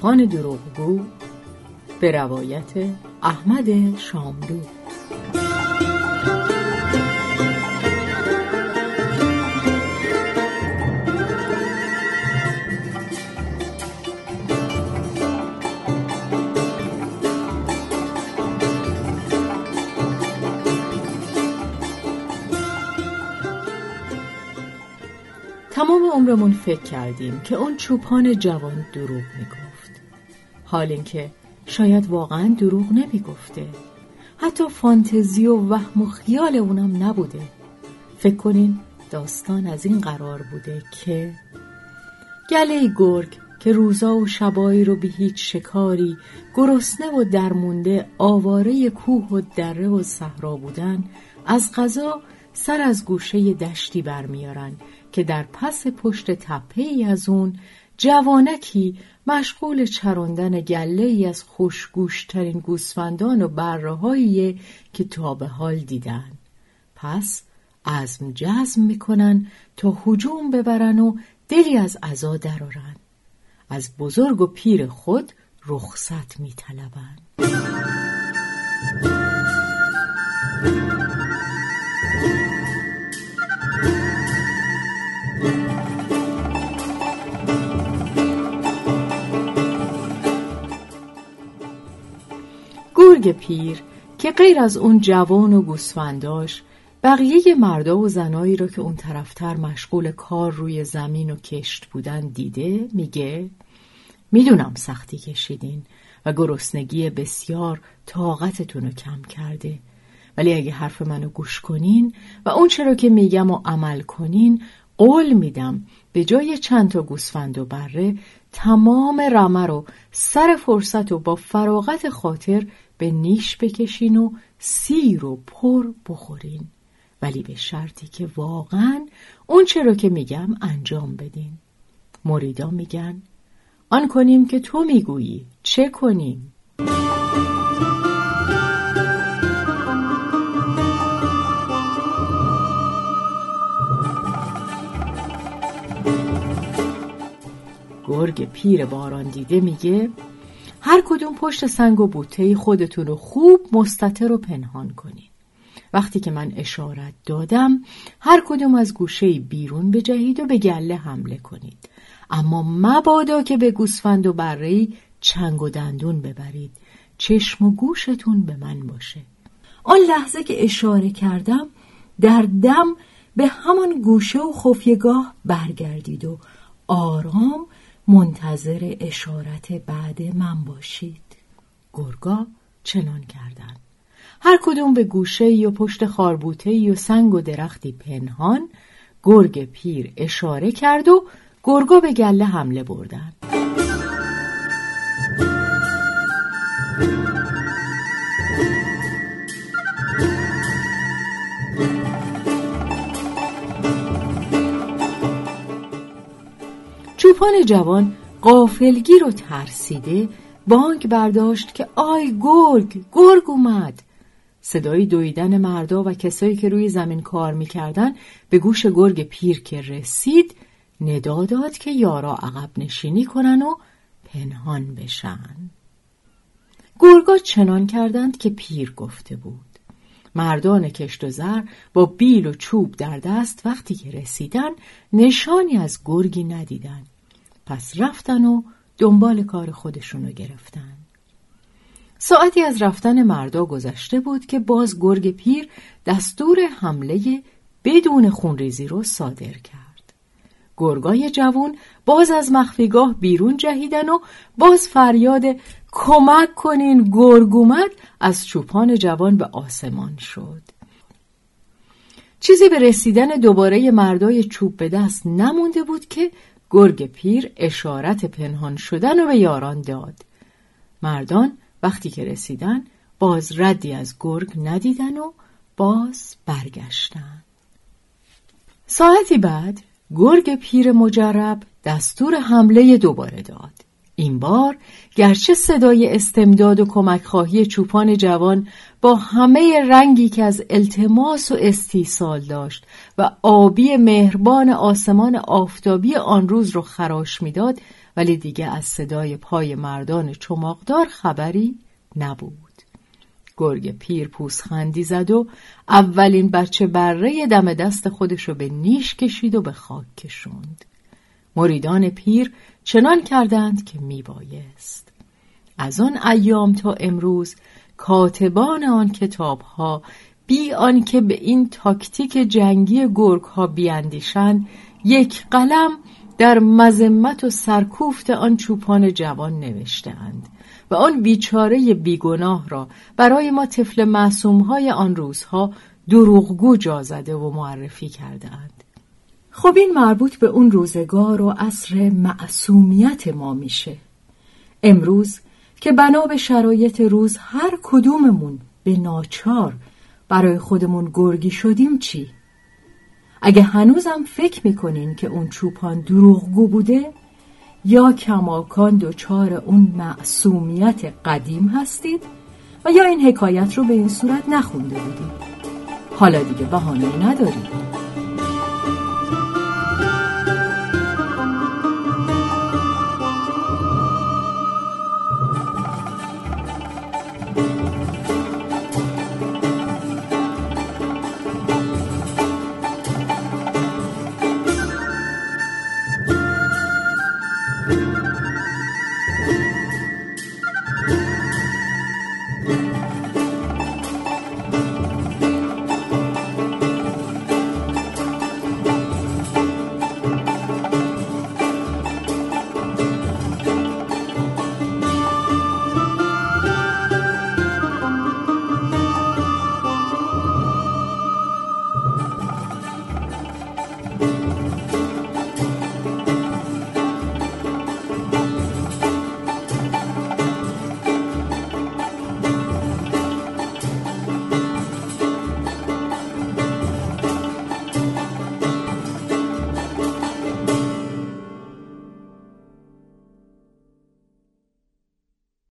چوپان دروغگو به روایت احمد شاملو. تمام عمرمون فکر کردیم که اون چوپان جوان دروغ می‌گفت. حال اینکه شاید واقعا دروغ نمی‌گفته. حتی فانتزی و وهم و خیال اونم نبوده. فکر کنین داستان از این قرار بوده که گله گرگ که روزا و شبایی رو به هیچ شکاری گرسنه و درمونده آواره کوه و دره و صحرا بودن از غذا سر از گوشه دشتی برمیارن که در پس پشت تپه ای از اون جوانکی مشغول چراندن گله ای از خوشگوشترین گوسفندان و بره که تا به حال دیدن. پس عزم جزم می‌کنن تا هجوم ببرن و دلی از عزا درارن از بزرگ و پیر خود رخصت میطلبند گرگ پیر که غیر از اون جوان و گوسفنداش بقیه مردا و زنایی را که اون طرفتر مشغول کار روی زمین و کشت بودن دیده میگه می‌دونم سختی کشیدین و گرسنگی بسیار طاقتتون رو کم کرده ولی اگه حرف منو گوش کنین و اون چرا که میگم و عمل کنین قول میدم به جای چند تا گوسفند و بره تمام رمه رو سر فرصت و با فراغت خاطر به نیش بکشین و سیر و پر بخورین. ولی به شرطی که واقعا اون چرا که میگم انجام بدین. مریدا میگن آن کنیم که تو می‌گویی چه کنیم؟ گرگ پیر باران دیده میگه هر کدوم پشت سنگ و بوته خودتون رو خوب مستطر و پنهان کنین. وقتی که من اشارت دادم هر کدوم از گوشه بیرون بجهید و به گله حمله کنید. اما مبادا که به گوسفند و بره چنگ و دندون ببرید. چشم و گوشتون به من باشه. آن لحظه که اشاره کردم در دم به همان گوشه و خفیگاه برگردید و آرام منتظر اشارت بعد من باشید. گرگا چنان کردن هر کدوم به گوشه و پشت خاربوته و سنگ و درختی پنهان گرگ پیر اشاره کرد و گرگا به گله حمله بردن چوپان جوان قافلگیر و ترسیده بانک برداشت که آی گرگ گرگ اومد. صدای دویدن مردا و کسایی که روی زمین کار می‌کردن به گوش گرگ پیر که رسید ندا داد که یارا عقب نشینی کنن و پنهان بشن. گرگا چنان کردند که پیر گفته بود. مردان کشت و زر با بیل و چوب در دست وقتی که رسیدن نشانی از گرگی ندیدن پس رفتن و دنبال کار خودشونو گرفتن. ساعتی از رفتن مردا گذشته بود که باز گرگ پیر دستور حمله بدون خونریزی رو صادر کرد. گرگای جوون باز از مخفیگاه بیرون جهیدن و باز فریاد کمک کنین گرگ اومد از چوپان جوان به آسمان شد. چیزی به رسیدن دوباره مردای چوب به دست نمونده بود که گرگ پیر اشارت پنهان شدن و به یاران داد. مردان وقتی که رسیدن باز ردی از گرگ ندیدن و باز برگشتن. ساعتی بعد گرگ پیر مجرب دستور حمله دوباره داد. این بار گرچه صدای استمداد و کمک خواهی چوپان جوان با همه رنگی که از التماس و استیصال داشت و آبی مهربان آسمان آفتابی آن روز رو خراش می‌داد ولی دیگه از صدای پای مردان چماقدار خبری نبود. گرگ پیر پوسخندی زد و اولین بچه بره دم دست خودش رو به نیش کشید و به خاک کشوند. مریدان پیر چنان کردند که میبایست از آن ایام تا امروز کاتبان آن کتاب ها بی آنکه به این تاکتیک جنگی گرگ ها بیاندیشند یک قلم در مذمت و سرکوفت آن چوپان جوان نوشتهاند و آن بیچاره بیگناه را برای ما طفل معصوم های آن روزها دروغگو جا زده و معرفی کردهاند. خب این مربوط به اون روزگار و عصر معصومیت ما میشه. امروز که بنا به شرایط روز هر کدوممون به ناچار برای خودمون گرگی شدیم چی؟ اگه هنوزم فکر می‌کنین که اون چوپان دروغگو بوده یا کماکان دچار اون معصومیت قدیم هستید و یا این حکایت رو به این صورت نخونده بودید حالا دیگه بهانه ندارید